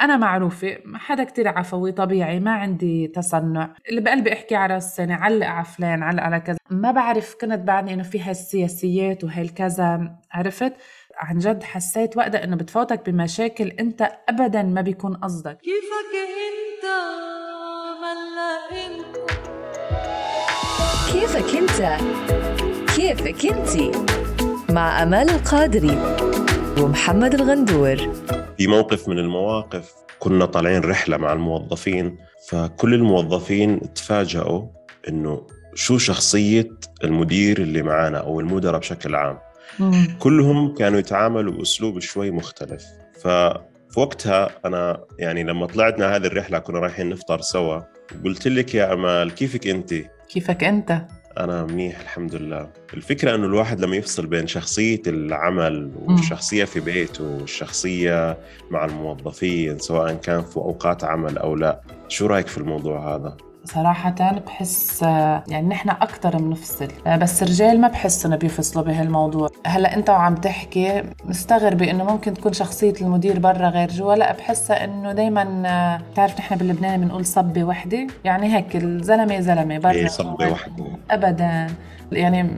أنا معروفة حدا كتير عفوي طبيعي ما عندي تصنع. اللي بقلبي أحكي على السنة علق على فلان علق على كذا. ما بعرف كنت بعدني إنه في هالسياسيات وهالكذا عرفت؟ عن جد حسيت وقتها إنه بتفوتك بمشاكل أنت أبدا ما بيكون قصدك. كيفك أنت؟ ملا أنت. كيفك أنت؟ كيفك أنت؟ مع أمال القادري. ومحمد الغندور في موقف من المواقف كنا طالعين رحلة مع الموظفين فكل الموظفين تفاجئوا إنه شو شخصية المدير اللي معانا أو المدراء بشكل عام كلهم كانوا يتعاملوا بأسلوب شوي مختلف ففي وقتها أنا يعني لما طلعنا هذه الرحلة كنا رايحين نفطر سوا قلت لك يا أمال كيفك أنت؟ كيفك أنت؟ أنا منيح الحمد لله الفكرة أنه الواحد لما يفصل بين شخصية العمل والشخصية في بيته والشخصية مع الموظفين سواء كان في أوقات عمل أو لا شو رأيك في الموضوع هذا؟ صراحة بحس يعني نحن أكتر بنفصل بس الرجال ما بحس إنه بيفصلوا بهالموضوع. هلأ أنت وعم تحكي مستغربة إنه ممكن تكون شخصية المدير برا غير جوا. لأ بحسها إنه دايما بتعرف نحن باللبناني بنقول صبة وحدة. يعني هيك الزلمة زلمة برا. إيه صبة وحدة. أبدا. يعني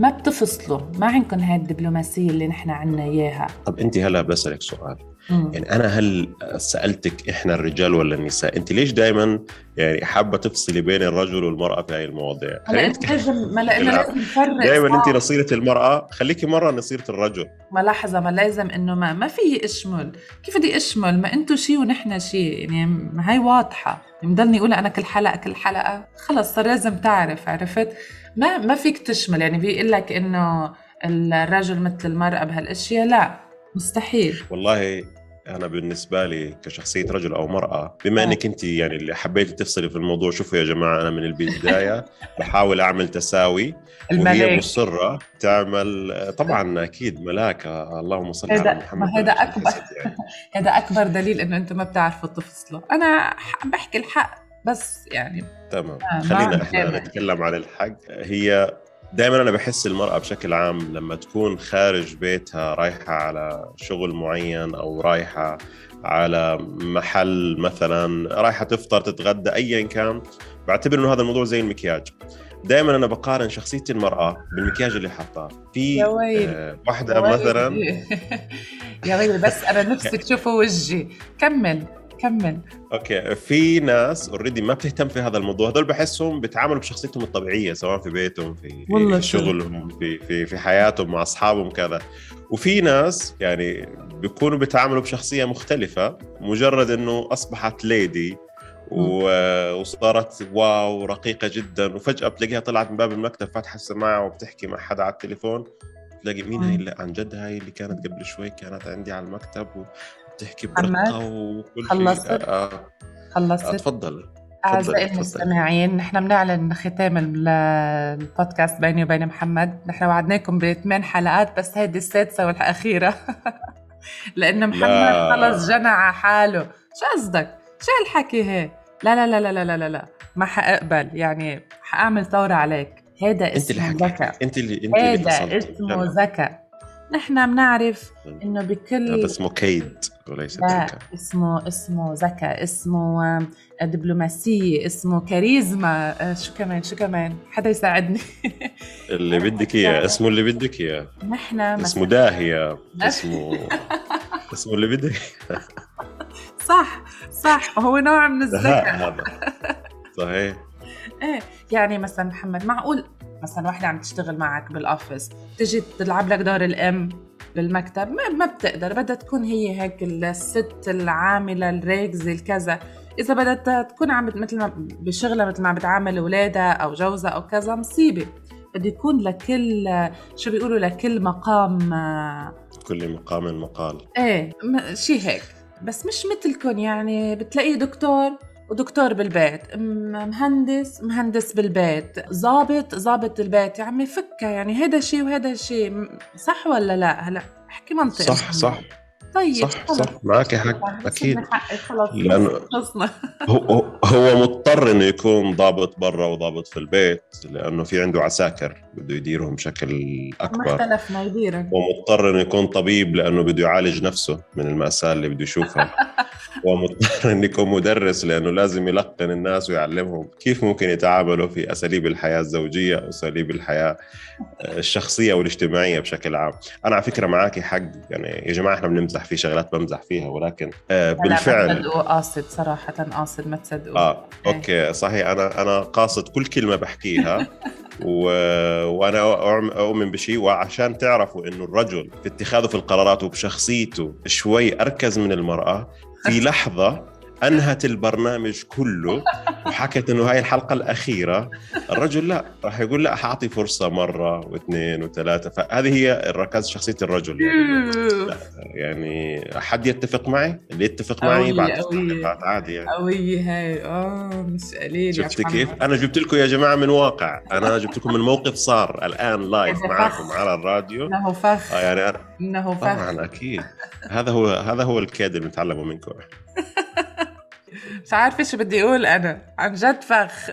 ما بتفصلوا. ما عندكم هاي الدبلوماسية اللي نحن عنا إياها. طب أنت هلأ بسألك سؤال. يعني أنا هل سألتك إحنا الرجال ولا النساء؟ أنت ليش دائما يعني حابة تفصلي بين الرجل والمرأة في هذه المواضيع؟ هلا أنت لازم ما لازم نفرق دائما أنت نصيرة المرأة. خليكي مرة نصيرة الرجل. ما لحظه ما لازم إنه ما ما في إشمل. كيف بدي إشمل؟ ما أنتم شيء ونحن شيء يعني ما هي واضحة. مضلني أقول أنا كل حلقه كل حلقة. خلص صار لازم تعرف عرفت؟ ما ما فيك تشمل. يعني بيقول لك إنه الرجل مثل المرأة بهالأشياء. لا مستحيل. والله أنا بالنسبة لي كشخصية رجل أو مرأة بما إنك أنت يعني اللي حبيتي تفصلي في الموضوع شوفوا يا جماعة أنا من البداية بحاول أعمل تساوي وهي مصرة تعمل طبعا أكيد ملاكة اللهم صل على محمد هذا أكبر يعني. هذا أكبر دليل إنه أنتم ما بتعرفوا تفصلوا أنا بحكي الحق بس يعني تمام. آه خلينا إحنا نتكلم عن الحق. هي دائما أنا بحس المرأة بشكل عام لما تكون خارج بيتها رايحة على شغل معين أو رايحة على محل مثلا رايحة تفطر تتغدى ايا كان بعتبر إنه هذا الموضوع زي المكياج. دائما أنا بقارن شخصية المرأة بالمكياج اللي حاطاه. في يا. آه واحدة مثلا يا ويلي بس أنا نفسي تشوفوا وجهي. كمل. كمل. okay. في ناس already ما بتهتم في هذا الموضوع. هذول بحسهم بيتعاملوا بشخصيتهم الطبيعية سواء في بيتهم في, في شغلهم في في في حياتهم مع أصحابهم كذا. وفي ناس يعني بيكونوا بيتعاملوا بشخصية مختلفة مجرد إنه أصبحت ليدي وصارت واو رقيقة جدا وفجأة بتلاقيها طلعت من باب المكتب فاتحة السماعة وبتحكي مع حدا على التليفون. تلاقي مين هاي اللي عن جد هاي اللي كانت قبل شوي كانت عندي على المكتب بتحكي برقه وكل شيء. خلصت؟ آه. خلصت؟ آه تفضل أعزائي المستمعين نحن بنعلن ختام البودكاست بيني وبين محمد. نحن وعدناكم بثمان حلقات بس هيدي السادسة والأخيرة. لأنه محمد خلص جنى على حاله. شو قصدك؟ شو هالحكي هي؟ لا لا لا لا لا لا لا. ما حأقبل يعني حأعمل ثورة عليك. هذا اسمه ذكاء. أنت اللي أنت اللي هذا اسمه ذكاء. نحن بنعرف إنه بكل بس اسمه كيد. وليس اسمه اسمه ذكاء اسمه دبلوماسية اسمه كاريزما. آه، شو كمان شو كمان؟ حدا يساعدني؟ اللي بدك إياه اسمه اللي بدك إياه. نحن اسمه داهية اسمه اسمه اللي بدك صح صح هو نوع من الذكاء هذا. صحيح. إيه يعني مثلا محمد معقول مثلا وحده عم تشتغل معك بال office تجي تلعب لك دور الام بالمكتب ما, ما بتقدر بدها تكون هي هيك الست العاملة الراكزه الكذا. إذا بدها تكون عم مثل ما بشغلها مثل ما عم بتعامل اولادها أو جوزها أو كذا مصيبة. بده يكون لكل شو بيقولوا لكل مقام كل مقام مقال إيه شيء هيك. بس مش مثلكم يعني بتلاقيه دكتور ودكتور بالبيت مهندس مهندس بالبيت ضابط ضابط البيت يا عمي فكها يعني هذا شيء وهذا شيء صح ولا لا؟ هلا احكي منطق صح صح. طيب صح خلص. صح معك حق أكيد. خلص. لأنه هو هو مضطر إنه يكون ضابط برا وضابط في البيت لأنه في عنده عساكر بده يديرهم بشكل أكبر. ما اختلفنا يديرهم ومضطر إنه يكون طبيب لأنه بده يعالج نفسه من المأساة اللي بده يشوفها. ومضطر انه يكون مدرس لأنه لازم يلقن الناس ويعلمهم كيف ممكن يتعاملوا في أساليب الحياة الزوجية أساليب الحياة الشخصية والاجتماعية بشكل عام. أنا على فكرة معاكي حق يعني يا جماعة إحنا بنمزح في شغلات بمزح فيها ولكن آه، لا ما بالفعل تصدقوا قاصد صراحة قاصد ما تصدقوا آه أوكي صحيح. أنا أنا قاصد كل كلمة بحكيها و... وأنا أؤمن بشيء وعشان تعرفوا إنه الرجل في اتخاذه في القرارات وبشخصيته شوي أركز من المرأة في لحظة أنهت البرنامج كله وحكت إنه هاي الحلقة الأخيرة. الرجل لا راح يقول لا حأعطي فرصة مرة واثنين وثلاثة. فهذه هي الركاز شخصية الرجل. يعني يعني حد يتفق معي؟ اللي يتفق معي بعد. التعليقات عادي يعني. قوية هاي. آه مش قليل محمد. كيف؟ أنا جبت لكم يا جماعة من واقع، أنا جبت لكم من موقف صار الآن لايف معاكم. على الراديو. إنه فخ. آه يعني إنه فخ. طبعا أكيد. هذا هو هذا هو الكيد اللي بنتعلمه منكم. مش عارفة شو بدي أقول أنا. عن جد فخ.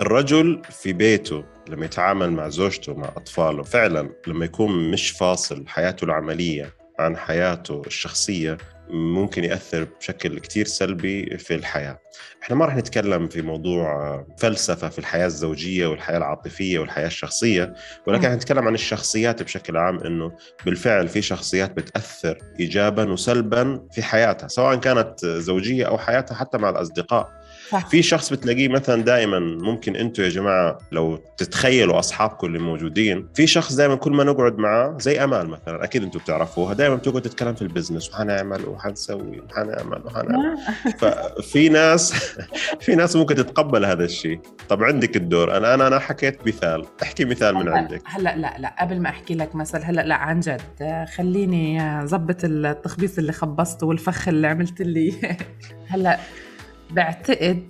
الرجل في بيته لما يتعامل مع زوجته مع أطفاله فعلا لما يكون مش فاصل حياته العملية عن حياته الشخصية ممكن يأثر بشكل كتير سلبي في الحياة. إحنا ما راح نتكلم في موضوع آه، فلسفة في الحياة الزوجية والحياة العاطفية والحياة الشخصية ولكن مم. حنتكلم عن الشخصيات بشكل عام إنه بالفعل في شخصيات بتأثر ايجابا وسلبا في حياتها سواء كانت زوجية أو حياتها حتى مع الأصدقاء. صح. في شخص بتلاقيه مثلا دائما ممكن أنتم يا جماعة لو تتخيلوا أصحابكم اللي موجودين في شخص دائما كل ما نقعد معاه زي أمال مثلا أكيد أنتم بتعرفوها دائما بتقعد تتكلم في البزنس وحنعمل وحنسوي وحنعمل وحنعمل ففي ناس في ناس ممكن تتقبل هذا الشيء. طب عندك الدور. أنا أنا أنا حكيت مثال. احكي مثال من عندك. هلا لا لا. قبل ما أحكي لك مثل هلا لا عن جد. خليني ظبط التخبيص اللي خبصته والفخ اللي عملت لي. هلا بعتقد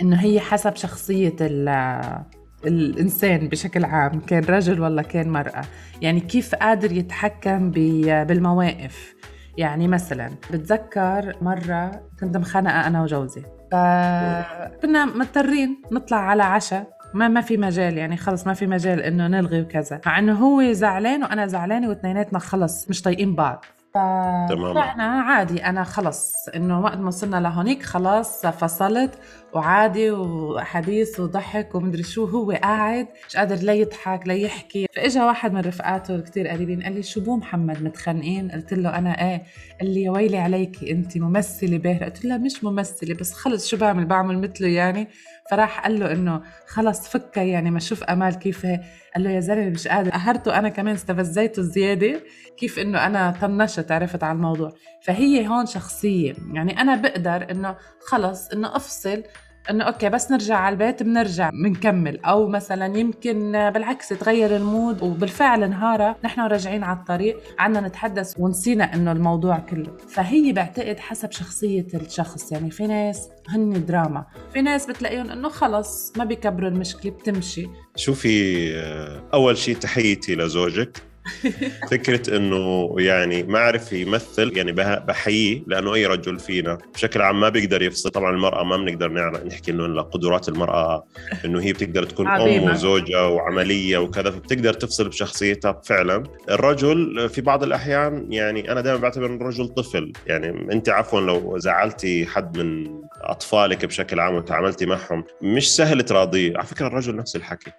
إنه هي حسب شخصية ال- الإنسان بشكل عام كان رجل ولا كان مرأة؟ يعني كيف قادر يتحكم بالمواقف؟ يعني مثلا بتذكر مرة كنت مخانقه أنا وجوزي فكنا مضطرين نطلع على عشاء ما ما في مجال يعني خلص ما في مجال إنه نلغي وكذا مع إنه هو زعلان وأنا زعلانة وإثنيناتنا خلص مش طايقين بعض. فطلعنا عادي. أنا خلص إنه وقت ما وصلنا لهونيك خلاص فصلت. وعادي وحديث وضحك ومدري شو هو قاعد مش قادر لا يضحك لا يحكي. فإجا واحد من رفقاته كتير قريبين قال لي شو بو محمد متخانقين؟ قلت له أنا إيه. قال لي يا ويلي عليكي انت ممثلة باهرة. قلت له مش ممثلة بس خلص شو بعمل؟ بعمل مثله يعني. فراح قال له إنه خلص فكها يعني ما شوف أمال كيف هي. قال له يا زلمة مش قادر. قهرته أنا كمان استفزيته زياده كيف إنه أنا طنشت عرفت على الموضوع. فهي هون شخصية. يعني أنا بقدر إنه خلص إنه أفصل إنه أوكي بس نرجع على البيت بنرجع بنكمل أو مثلا يمكن بالعكس تغير المود وبالفعل نهارها نحن راجعين على الطريق عنا نتحدث ونسينا إنه الموضوع كله. فهي بعتقد حسب شخصية الشخص. يعني في ناس هن دراما في ناس بتلاقيهم إنه خلص ما بيكبروا المشكلة بتمشي. شوفي آه، أول شيء تحيتي لزوجك. فكرة إنه يعني ما عرف يمثل يعني بحييه لأنه أي رجل فينا بشكل عام ما بيقدر يفصل. طبعا المرأة ما بنقدر نحكي إنه لقدرات المرأة إنه هي بتقدر تكون أم عظيمة. وزوجة وعملية وكذا فبتقدر تفصل بشخصيتها فعلا. الرجل في بعض الأحيان يعني أنا دائما بعتبر الرجل طفل. يعني أنت عفوا لو زعلتي حد من أطفالك بشكل عام وتعاملتي معهم مش سهل تراضيه. على فكرة الرجل نفس الحكي.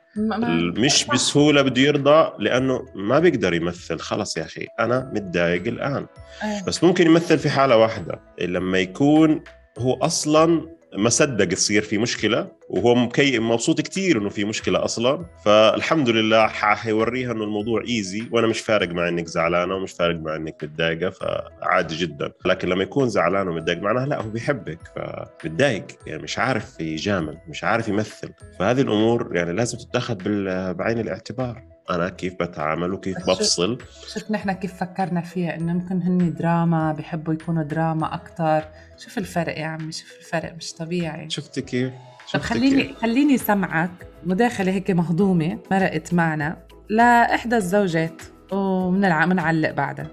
مش بسهولة بده يرضى لأنه ما بيقدر يمثل. خلص يا أخي أنا متضايق الآن. بس ممكن يمثل في حالة واحدة. لما يكون هو أصلا ما صدق تصير في مشكلة وهو مكي مبسوط كثير إنه في مشكلة أصلا فالحمد لله حيوريها إنه الموضوع ايزي وأنا مش فارق مع إنك زعلانة ومش فارق مع إنك متضايقة فعادي جدا. لكن لما يكون زعلان ومتضايق معناها لا هو بيحبك فمتضايق. يعني مش عارف يجامل مش عارف يمثل. فهذه الأمور يعني لازم تتاخذ بعين الاعتبار. أنا كيف بتعامل وكيف بفصل. شوف نحن كيف فكرنا فيها إنه ممكن هن دراما بحبوا يكونوا دراما أكثر شوف الفرق يا عمي شوف الفرق مش طبيعي. شفتي كيف؟ طب شفتي خليني كيف؟ خليني سمعك. مداخلة هيك مهضومة مرقت معنا. لإحدى الزوجات وبنلعب بنعلق بعدها.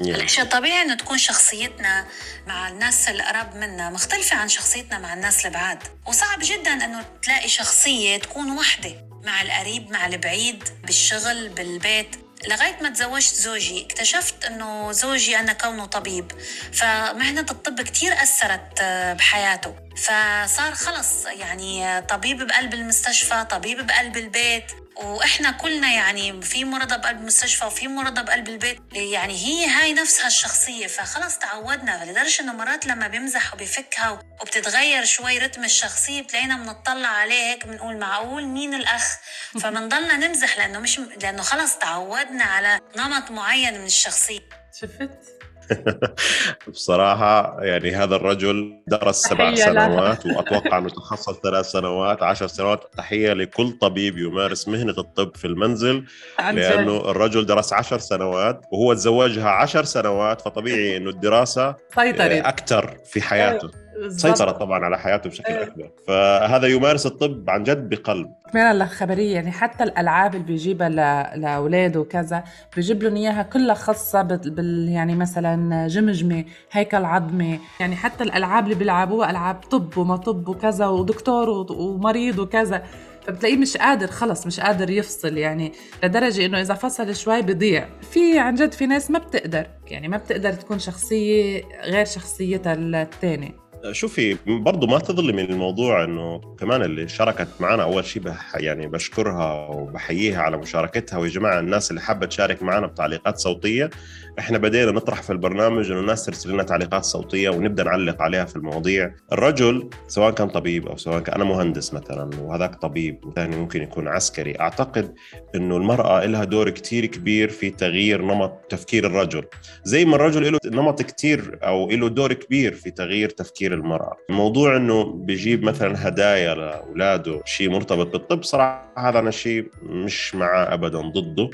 الاشياء طبيعي إنه تكون شخصيتنا مع الناس القرب منا مختلفة عن شخصيتنا مع الناس البعاد. وصعب جدا إنه تلاقي شخصية تكون وحدة. مع القريب مع البعيد بالشغل بالبيت. لغاية ما تزوجت زوجي اكتشفت إنه زوجي أنا كونه طبيب. فمهنة الطب كتير أثرت آه، بحياته. فصار خلص يعني طبيب بقلب المستشفى طبيب بقلب البيت. وإحنا كلنا يعني في مرضى بقلب المستشفى وفي مرضى بقلب البيت يعني هي هاي نفسها الشخصية فخلص تعودنا لدرجه إنه مرات لما بيمزح وبيفكها وبتتغير شوي رتم الشخصية بتلاقينا بنطلع عليه هيك بنقول معقول مين الأخ؟ فبنضلنا نمزح لأنه مش لأنه خلص تعودنا على نمط معين من الشخصية. شفت؟ بصراحة يعني هذا الرجل درس سبع. سنوات وأتوقع أنه تخصص ثلاث سنوات عشر سنوات تحية لكل طبيب يمارس مهنة الطب في المنزل. لأنه الرجل درس عشر سنوات وهو تزوجها عشر سنوات فطبيعي أنه الدراسة سيطرت أكثر في حياته بالضبط. سيطرت طبعا على حياته بشكل إيه. أكبر. فهذا يمارس الطب عن جد بقلب. كمان الخبرية يعني حتى الألعاب اللي بيجيبها ل- لأولاده وكذا بيجيب لهم إياها كلها خاصة بال... يعني مثلا جمجمة هيكل عظمي يعني حتى الألعاب اللي بيلعبوها ألعاب طب وما طب وكذا ودكتور و... ومريض وكذا. فبتلاقيه مش قادر خلص مش قادر يفصل. يعني لدرجة إنه إذا فصل شوي بضيع في عن جد في ناس ما بتقدر. يعني ما بتقدر تكون شخصية غير شخصيتها الثانية. شوفي برضو ما تظلمي من الموضوع إنه كمان اللي شاركت معنا أول شيء بح يعني بشكرها وبحييها على مشاركتها. ويا جماعة الناس اللي حابة تشارك معنا بتعليقات صوتية إحنا بدينا نطرح في البرنامج إنه الناس ترسل لنا تعليقات صوتية ونبدأ نعلق عليها في المواضيع. الرجل سواء كان طبيب أو سواء كان أنا مهندس مثلا وهذاك طبيب وثاني ممكن يكون عسكري أعتقد إنه المرأة لها دور كتير كبير في تغيير نمط تفكير الرجل. زي ما الرجل له نمط كتير أو له دور كبير في تغيير تفكير المرأة. الموضوع إنه بيجيب مثلا هدايا لأولاده شيء مرتبط بالطب صراحة هذا أنا شيء مش معاه ابدا ضده.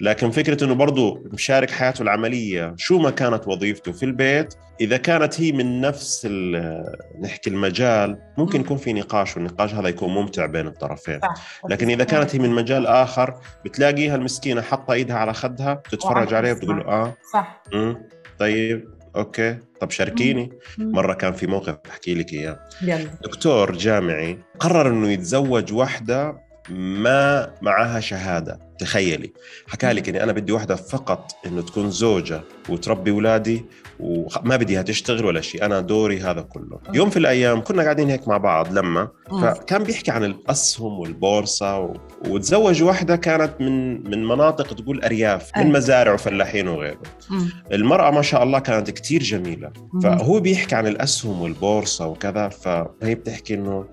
لكن فكرة إنه برضه مشارك حياته العملية شو ما كانت وظيفته في البيت إذا كانت هي من نفس نحكي المجال ممكن مم. يكون في نقاش والنقاش هذا يكون ممتع بين الطرفين. لكن إذا كانت هي من مجال آخر بتلاقيها المسكينة حاطة إيدها على خدها بتتفرج وعم عليه تسمع. وبتقول له آه. صح. طيب أوكي. طب شاركيني. مرة كان في موقف بحكي لك إياه. دكتور جامعي قرر إنه يتزوج واحدة ما معها شهادة. تخيلي. حكى لك إني أنا بدي واحدة فقط إنه تكون زوجة وتربي اولادي وما بديها تشتغل ولا شيء. أنا دوري هذا كله. يوم في الأيام كنا قاعدين هيك مع بعض لما. فكان بيحكي عن الأسهم والبورصة و... وتزوج واحدة كانت من من مناطق تقول أرياف أي. من مزارع وفلاحين وغيره. مم. المرأة ما شاء الله كانت كتير جميلة. مم. فهو بيحكي عن الأسهم والبورصة وكذا. فهي بتحكي إنه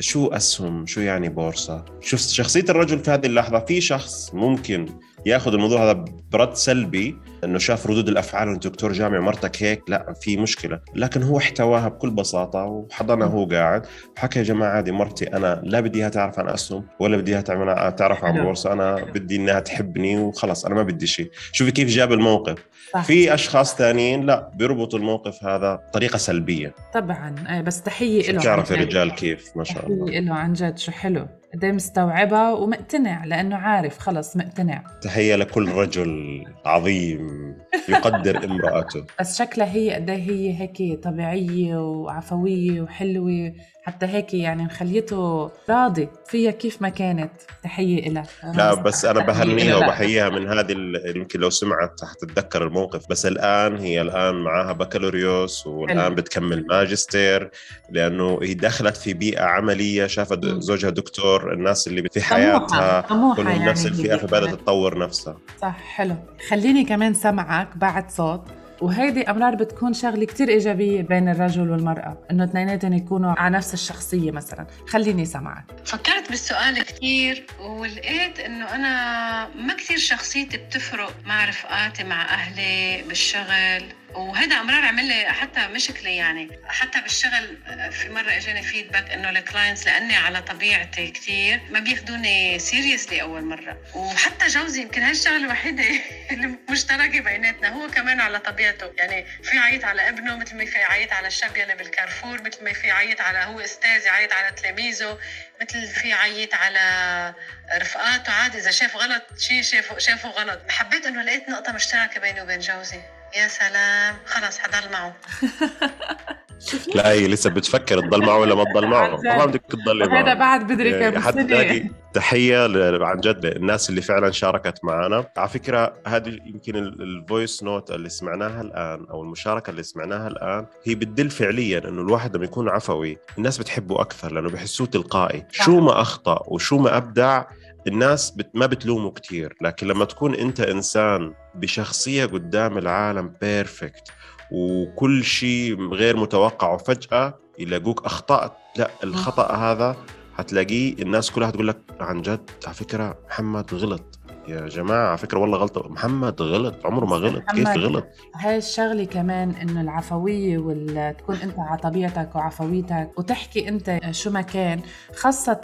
شو أسهم؟ شو يعني بورصة؟ شوف شخصية الرجل في هذه اللحظة؟ في شخص ممكن ياخذ الموضوع هذا برد سلبي إنه شاف ردود الأفعال انه دكتور جامعي مرتك هيك لا في مشكلة. لكن هو احتواها بكل بساطة وحضنها هو قاعد. وحكى يا جماعة هذه مرتي أنا لا بدي إياها تعرف عن أسهم ولا بدي إياها تعمل تعرف عن حلو. بورصة. أنا بدي إنها تحبني وخلص أنا ما بدي شيء. شوفي كيف جاب الموقف. صح. في أشخاص ثانيين لا بيربطوا الموقف هذا بطريقة سلبية. طبعا. آه، بس تحية له بتعرف. الرجال كيف ما شاء الله. تحية له عن جد. شو حلو. قد مستوعبها ومقتنع لأنه عارف خلص مقتنع. تحية لكل رجل عظيم يقدر امرأته. بس شكلها هي قد إيه هي هيك طبيعية وعفوية وحلوة. حتى هيك يعني مخليته راضي فيها كيف ما كانت تحية لها لا بس أنا بهنيها. وبحييها من هذه يمكن لو سمعت حتتذكر الموقف بس الآن هي الآن معاها بكالوريوس والآن حلو. بتكمل ماجستير لأنه هي دخلت في بيئة عملية شافت. زوجها دكتور الناس اللي في حياتها كلهم يعني نفس الفئه فبدأت. تطور نفسها صح حلو خليني كمان سمعك بعد صوت وهيدي أمرار بتكون شغلة كتير إيجابية بين الرجل والمرأة إنه اثنيناتهم يكونوا على نفس الشخصية مثلا. خليني سمعك فكرت بالسؤال كتير ولقيت إنه أنا ما كتير شخصيتي بتفرق مع رفقاتي مع أهلي بالشغل. وهذا أمرار عمل لي حتى مشكلة يعني. حتى بالشغل في مرة إجاني feedback إنه ال clients لأني على طبيعتي كتير ما بياخذوني seriously أول مرة. وحتى جوزي يمكن هاي الشغلة الوحيدة المشتركه بيناتنا هو كمان على طبيعته. يعني في عيط على ابنه مثل ما في عيط على الشبينه بالكارفور مثل ما في عيط على هو أستاذ يعيط على تلاميذه مثل في عيط على رفقاته. عادي إذا شاف غلط شيء شافه شافه غلط. حبيت إنه لقيت نقطة مشتركة بيني وبين جوزي. يا سلام. خلص حضل معه. لا هي لسه بتفكر تضل معه ولا ما تضل معه. طبعا بدك تضلي معه هذا بعد بدري يعني كم حتى سنة. تلاقي تحية عن جد للناس اللي فعلا شاركت معنا. على فكرة هذه يمكن ال voice note اللي سمعناها الآن أو المشاركة اللي سمعناها الآن هي بتدل فعليا إنه الواحد لما يكون عفوي الناس بتحبه أكثر لأنه بحسوه تلقائي. شو ما أخطأ وشو ما أبدع الناس بت ما بتلومه كتير لكن لما تكون أنت إنسان بشخصية قدام العالم perfect وكل شيء غير متوقع وفجأة يلاقوك أخطأت لا الخطأ هذا حتلاقيه الناس كلها تقول لك عن جد على فكرة محمد غلط. يا جماعة على فكرة والله غلطه محمد غلط عمره ما غلط كيف غلط؟ هاي الشغلة كمان إنه العفوية وال تكون أنت على طبيعتك وعفويتك وتحكي أنت شو ما كان خاصة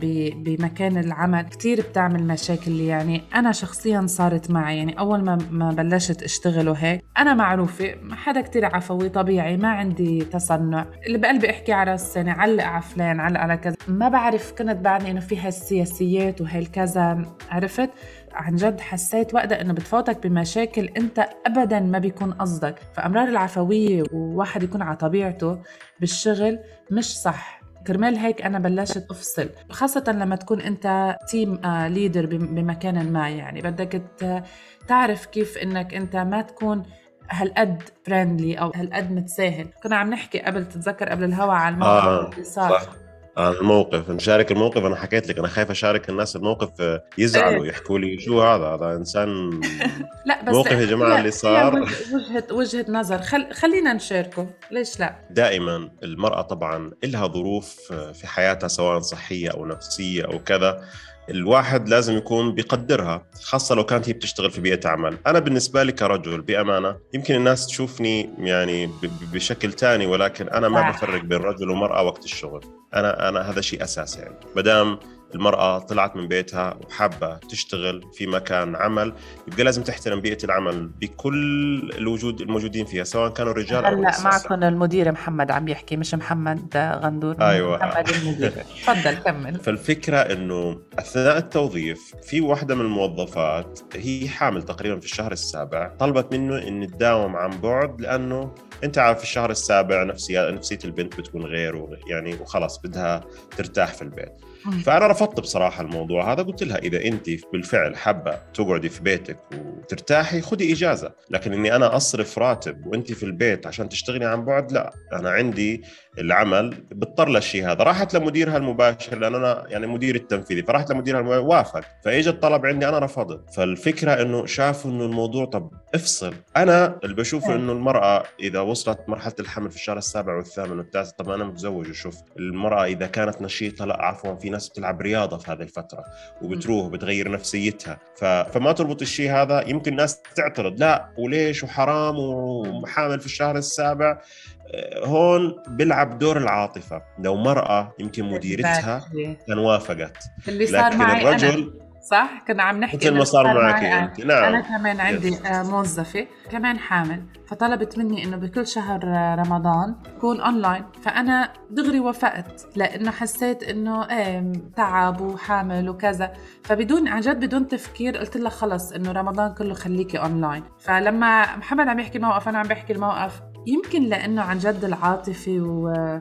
ب- بمكان العمل. كتير بتعمل مشاكل يعني أنا شخصيا صارت معي. يعني أول ما ما بلشت أشتغل وهيك أنا معروفة حدا كتير عفوي طبيعي ما عندي تصنع. اللي بقلبي أحكي على السنة علق على فلان علق على كذا. ما بعرف كنت بعدني إنه في هالسياسيات وهالكذا عرفت؟ عن جد حسيت وقتها إنه بتفوتك بمشاكل أنت ابدا ما بيكون قصدك. فأمرار العفوية وواحد يكون على طبيعته بالشغل مش صح. كرمال هيك أنا بلشت أفصل خاصة لما تكون أنت team leader بمكان ما يعني. بدك تعرف كيف إنك أنت ما تكون هالقد friendly أو هالقد متساهل. كنا عم نحكي قبل تتذكر قبل الهوا على الموقف آه، اللي صار. صح. عن الموقف. نشارك الموقف أنا حكيت لك أنا خايف أشارك الناس الموقف آه، يزعلوا إيه. يحكوا لي شو هذا؟ هذا إنسان لا بس موقف يا جماعة هي- اللي صار. وجه- وجهة وجهة نظر. خل خلينا نشاركه. ليش لا؟ دائما المرأة طبعا إلها ظروف في حياتها سواء صحية أو نفسية أو كذا. الواحد لازم يكون بيقدرها خاصة لو كانت هي بتشتغل في بيئة عمل. أنا بالنسبة لي كرجل بأمانة يمكن الناس تشوفني يعني بشكل تاني ولكن أنا ما. بفرق بين رجل ومرأة وقت الشغل. أنا أنا هذا شيء أساسي يعني. مدام المرأة طلعت من بيتها وحابة تشتغل في مكان عمل يبقى لازم تحترم بيئة العمل بكل الوجود الموجودين فيها سواء كانوا رجال أو هلا نساء معكم المدير محمد عم يحكي مش محمد غندور أيوة. محمد المدير تفضل كمل فالفكرة إنه أثناء التوظيف في واحدة من الموظفات هي حامل تقريبا في الشهر السابع طلبت منه انه تداوم عن بعد لأنه أنت عارف في الشهر السابع نفسية نفسية البنت بتكون غير يعني وخلاص بدها ترتاح في البيت. فأنا رفضت بصراحة الموضوع هذا قلت لها إذا أنت بالفعل حابة تقعدي في بيتك وترتاحي خدي إجازة. لكن إني أنا أصرف راتب وأنت في البيت عشان تشتغلي عن بعد لا. أنا عندي العمل بضطر للشيء هذا. راحت لمديرها المباشر لأنه أنا يعني مدير التنفيذي فراحت لمديرها المباشر وافق فاجى الطلب عندي أنا رفضت. فالفكرة إنه شافوا إنه الموضوع طب افصل. أنا اللي بشوفه إنه المرأة إذا وصلت مرحلة الحمل في الشهر السابع والثامن والتاسع طب أنا متزوج وشفت. المرأة إذا كانت نشيطة لا عفوا في ناس بتلعب رياضة في هذه الفترة وبتروح وبتغير نفسيتها. ف... فما تربط الشيء هذا. يمكن ناس تعترض لا وليش؟ وحرام وحامل في الشهر السابع. هون بيلعب دور العاطفة. لو مرأة يمكن مديرتها كان وافقت. اللي صار لكن معي أنا. الرجل صح؟ كنا عم نحكي مثل ما صار معك معي أنت. نعم. أنا كمان عندي آه، موظفة كمان حامل فطلبت مني إنه بكل شهر آه، رمضان كون أونلاين فأنا دغري وافقت لأنه حسيت إنه إيه تعب وحامل وكذا. فبدون عن جد بدون تفكير قلت لها خلص إنه رمضان كله خليكي أونلاين فلما محمد عم يحكي موقف أنا عم بحكي الموقف يمكن لأنه عن جد العاطفي وما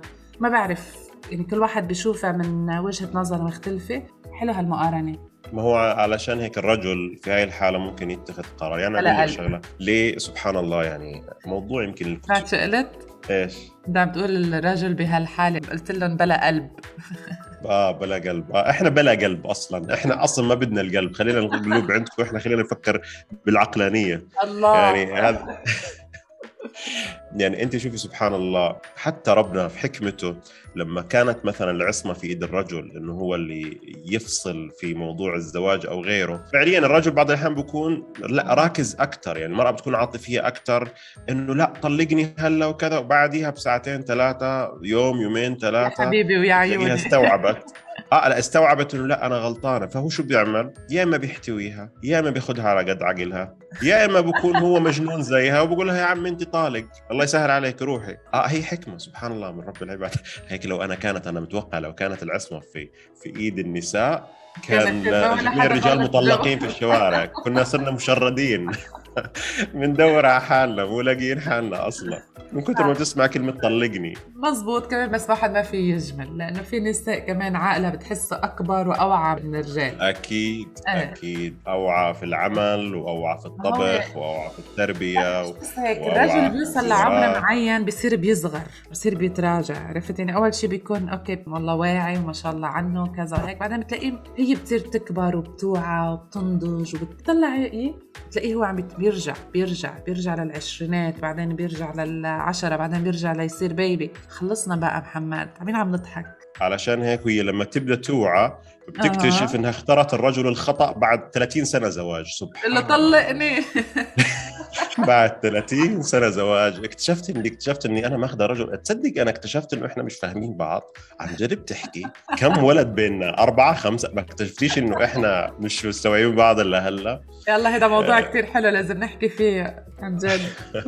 بعرف يعني كل واحد بيشوفها من وجهة نظر مختلفة. حلو هالمقارنة. ما هو علشان هيك الرجل في هاي الحالة ممكن يتخذ قرار. يعني هلا أقول لك. شغلة. ليه؟ سبحان الله يعني موضوع يمكن الكتب سمعت شو قلت؟ إيش؟ ده عم تقول الرجل بهالحالة. قلت لهم بلا قلب. آه بلا قلب. آه إحنا بلا قلب أصلا. إحنا أصلا ما بدنا القلب. خلينا القلوب عندكم إحنا خلينا نفكر بالعقلانية. الله. يعني هذا يعني انت شوفي سبحان الله حتى ربنا في حكمته لما كانت مثلا العصمة في إيد الرجل إنه هو اللي يفصل في موضوع الزواج أو غيره فعليا الرجل بعض الأحيان بيكون لا راكز أكثر يعني المرأة بتكون عاطفية أكثر إنه لا طلقني هلا وكذا وبعديها بساعتين ثلاثة يوم يومين يا ثلاثة حبيبي ويا عيوني. استوعبت. آه لا استوعبت إنه لا أنا غلطانة. فهو شو بيعمل؟ يا إما بيحتويها يا إما بياخذها على قد عقلها يا إما بكون هو مجنون زيها وبقول لها يا عم أنت طالق. الله يسهل عليك روحي. آه هي حكمة سبحان الله من رب العباد. هيك لو أنا كانت أنا متوقع لو كانت العصمة في في إيد النساء كان جميع الرجال مطلقين في الشوارع. كنا صرنا مشردين. بندور على حالنا مو لاقيين حالنا أصلا. من كثر ما تسمع كلمة طلقني. مزبوط كمان بس واحد ما في يجمل لأنه في نساء كمان عقلها بتحسها أكبر وأوعى من الرجال. أكيد إيه. أكيد. أوعى في العمل وأوعى في الطبخ وأوعى في التربية و... بس هيك. الرجل بيوصل. لعمر معين بصير بيصغر بصير بيتراجع عرفت يعني أول شيء بيكون أوكي والله واعي وما شاء الله عنه كذا وهيك. بعدين بتلاقيه هي بتصير تكبر وبتوعى وبتنضج وبتطلع إيه بتلاقيه هو عم بيرجع بيرجع بيرجع للعشرينات بعدين بيرجع للعشرة بعدين بيرجع ليصير بيبي خلصنا بقى محمد عمين عم نضحك علشان هيك هي لما تبدا توعى بتكتشف آه. إنها اختارت الرجل الخطأ بعد 30 سنة زواج سبحان اللي الله. طلقني بعد 30 سنة زواج. اكتشفت اني اكتشفت إني أنا ماخذة رجل. تصدق أنا اكتشفت إنه إحنا مش فاهمين بعض؟ عن جد بتحكي كم ولد بيننا؟ أربعة خمسة. ما اكتشفتيش إنه إحنا مش مستوعبين بعض إلا هلأ. يلا هذا موضوع آه. كتير حلو لازم نحكي فيه عن جد.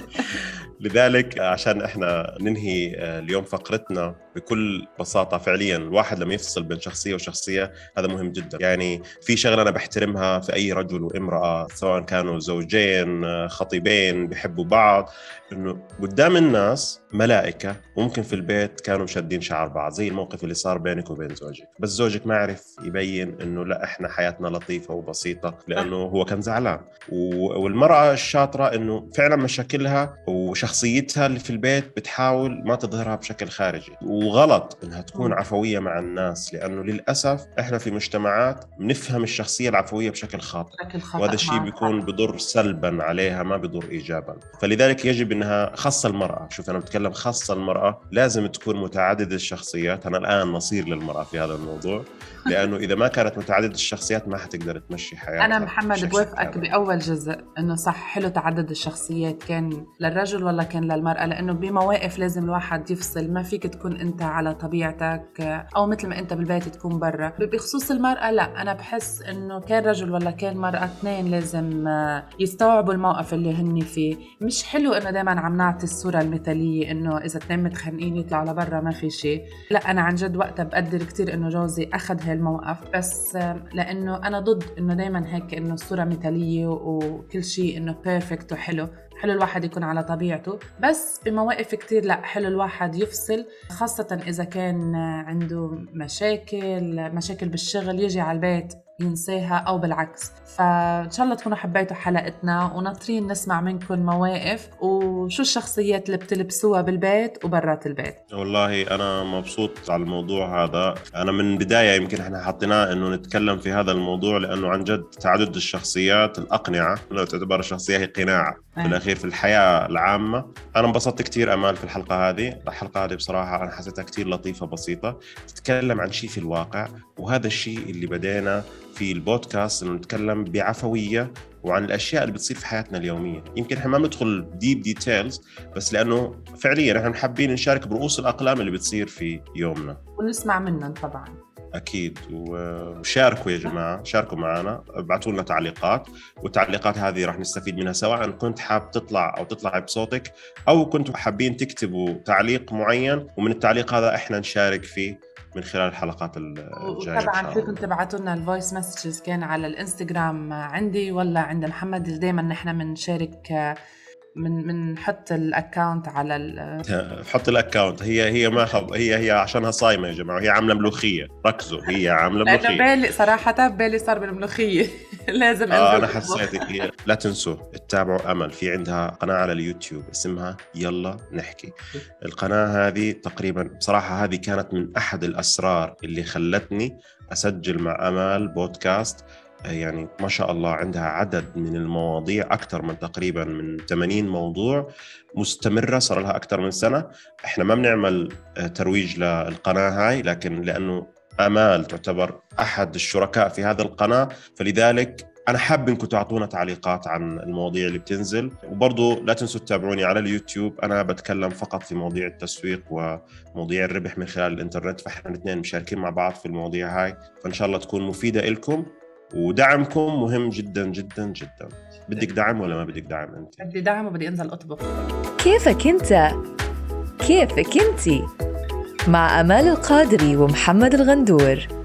لذلك عشان إحنا ننهي آه، اليوم فقرتنا بكل بساطة فعليا الواحد لما يفصل بين شخصية وشخصية هذا مهم جدا. يعني في شغلة أنا بحترمها في أي رجل وامرأة سواء كانوا زوجين خطيبين بيحبوا بعض إنه قدام الناس ملائكة ممكن في البيت كانوا مشدين شعر بعض زي الموقف اللي صار بينك وبين زوجك. بس زوجك ما عرف يبين إنه لا إحنا حياتنا لطيفة وبسيطة لأنه هو كان زعلان. و- والمرأة الشاطرة إنه فعلا مشاكلها وشخصيتها اللي في البيت بتحاول ما تظهرها بشكل خارجي. وغلط إنها تكون. عفوية مع الناس لأنه للأسف إحنا في مجتمعات بنفهم الشخصية العفوية بشكل خاطئ بشكل خطأ وهذا الشيء بيكون. بضر سلبا عليها ما بضر ايجابا فلذلك يجب إنها خاصة المرأة شوف أنا بتكلم خاصة المرأة لازم تكون متعددة الشخصيات أنا الآن نصير للمرأة في هذا الموضوع لأنه إذا ما كانت متعددة الشخصيات ما حتقدر تمشي حياتها أنا محمد بوافقك. بأول جزء إنه صح حلو تعدد الشخصيات كان للرجل ولا كان للمرأة لأنه بمواقف لازم الواحد يفصل ما فيك تكون أنت على طبيعتك أو مثل ما أنت بالبيت تكون برا. بخصوص المرأة لا أنا بحس إنه كان رجل ولا كان مرأة اثنين لازم آه، يستوعبوا الموقف اللي هن فيه. مش حلو إنه دائما عم نعطي الصورة المثالية إنه إذا اثنين متخانقين يطلعوا لبرا ما في شيء. لا أنا عن جد وقتها بقدر كتير إنه جوزي أخذ هالموقف. بس آه، لأنه أنا ضد إنه دايما هيك إنه الصورة مثالية وكل شيء إنه بيرفكت وحلو. حلو الواحد يكون على طبيعته. بس بمواقف كتير لا حلو الواحد يفصل خاصة إذا كان عنده مشاكل مشاكل بالشغل يجي على البيت ينساها أو بالعكس. فإن شاء الله تكونوا حبيتوا حلقتنا وناطرين نسمع منكم مواقف وشو الشخصيات اللي بتلبسوها بالبيت وبرات البيت. والله أنا مبسوط على الموضوع هذا. أنا من بداية يمكن إحنا حطيناه إنه نتكلم في هذا الموضوع لأنه عن جد تعدد الشخصيات الأقنعة لو تعتبر الشخصيه هي قناع في أي. الأخير في الحياة العامة. أنا انبسطت كثير أمل في الحلقة هذه. الحلقة هذه بصراحة أنا حسيتها كثير لطيفة بسيطة. تتكلم عن شيء في الواقع وهذا الشيء اللي بدينا في البودكاست إنه نتكلم بعفوية وعن الأشياء اللي بتصير في حياتنا اليومية. يمكن إحنا ما بندخل deep details بس لأنه فعليا إحنا حابين نشارك برؤوس الأقلام اللي بتصير في يومنا. ونسمع منهم طبعا. أكيد وشاركوا يا جماعة شاركوا معنا ابعثوا لنا تعليقات والتعليقات هذه راح نستفيد منها سواء كنت حاب تطلع أو تطلع بصوتك أو كنتوا حابين تكتبوا تعليق معين ومن التعليق هذا إحنا نشارك فيه من خلال الحلقات الجاية شو فيكم. تبعتوا لنا ال voice messages كان على الإنستغرام عندي ولا عند محمد دائما نحن بنشارك من بنحط ال account على ال- حط ال account هي هي ما خب... هي هي عشانها صايمة يا جماعة. هي عاملة ملوخية. ركزوا. هي عاملة ملوخية. بالي صراحة بالي صار بالملوخية. لازم آه أنزل أنا حسيت هي لا تنسوا تتابعوا أمل. في عندها قناة على اليوتيوب اسمها يلا نحكي. القناة هذه تقريبا بصراحة هذه كانت من أحد الأسرار اللي خلتني أسجل مع أمل بودكاست. يعني ما شاء الله عندها عدد من المواضيع أكثر من تقريبا من 80 موضوع مستمرة صار لها أكثر من سنة. إحنا ما بنعمل آه، ترويج للقناة هاي لكن لأنه آمال تعتبر أحد الشركاء في هذه القناة. فلذلك أنا حاب إنكم تعطونا تعليقات عن المواضيع اللي بتنزل. وبرضه لا تنسوا تتابعوني على اليوتيوب. أنا بتكلم فقط في مواضيع التسويق ومواضيع الربح من خلال الإنترنت. فإحنا الاثنين مشاركين مع بعض في المواضيع هاي. فإن شاء الله تكون مفيدة لكم ودعمكم مهم جدا جدا جدا بدك دعم ولا ما بدك دعم أنت بدي دعم وبدي أنزل أطبخ كيفك أنت؟ كيفك انتي؟ مع أمال القادري ومحمد الغندور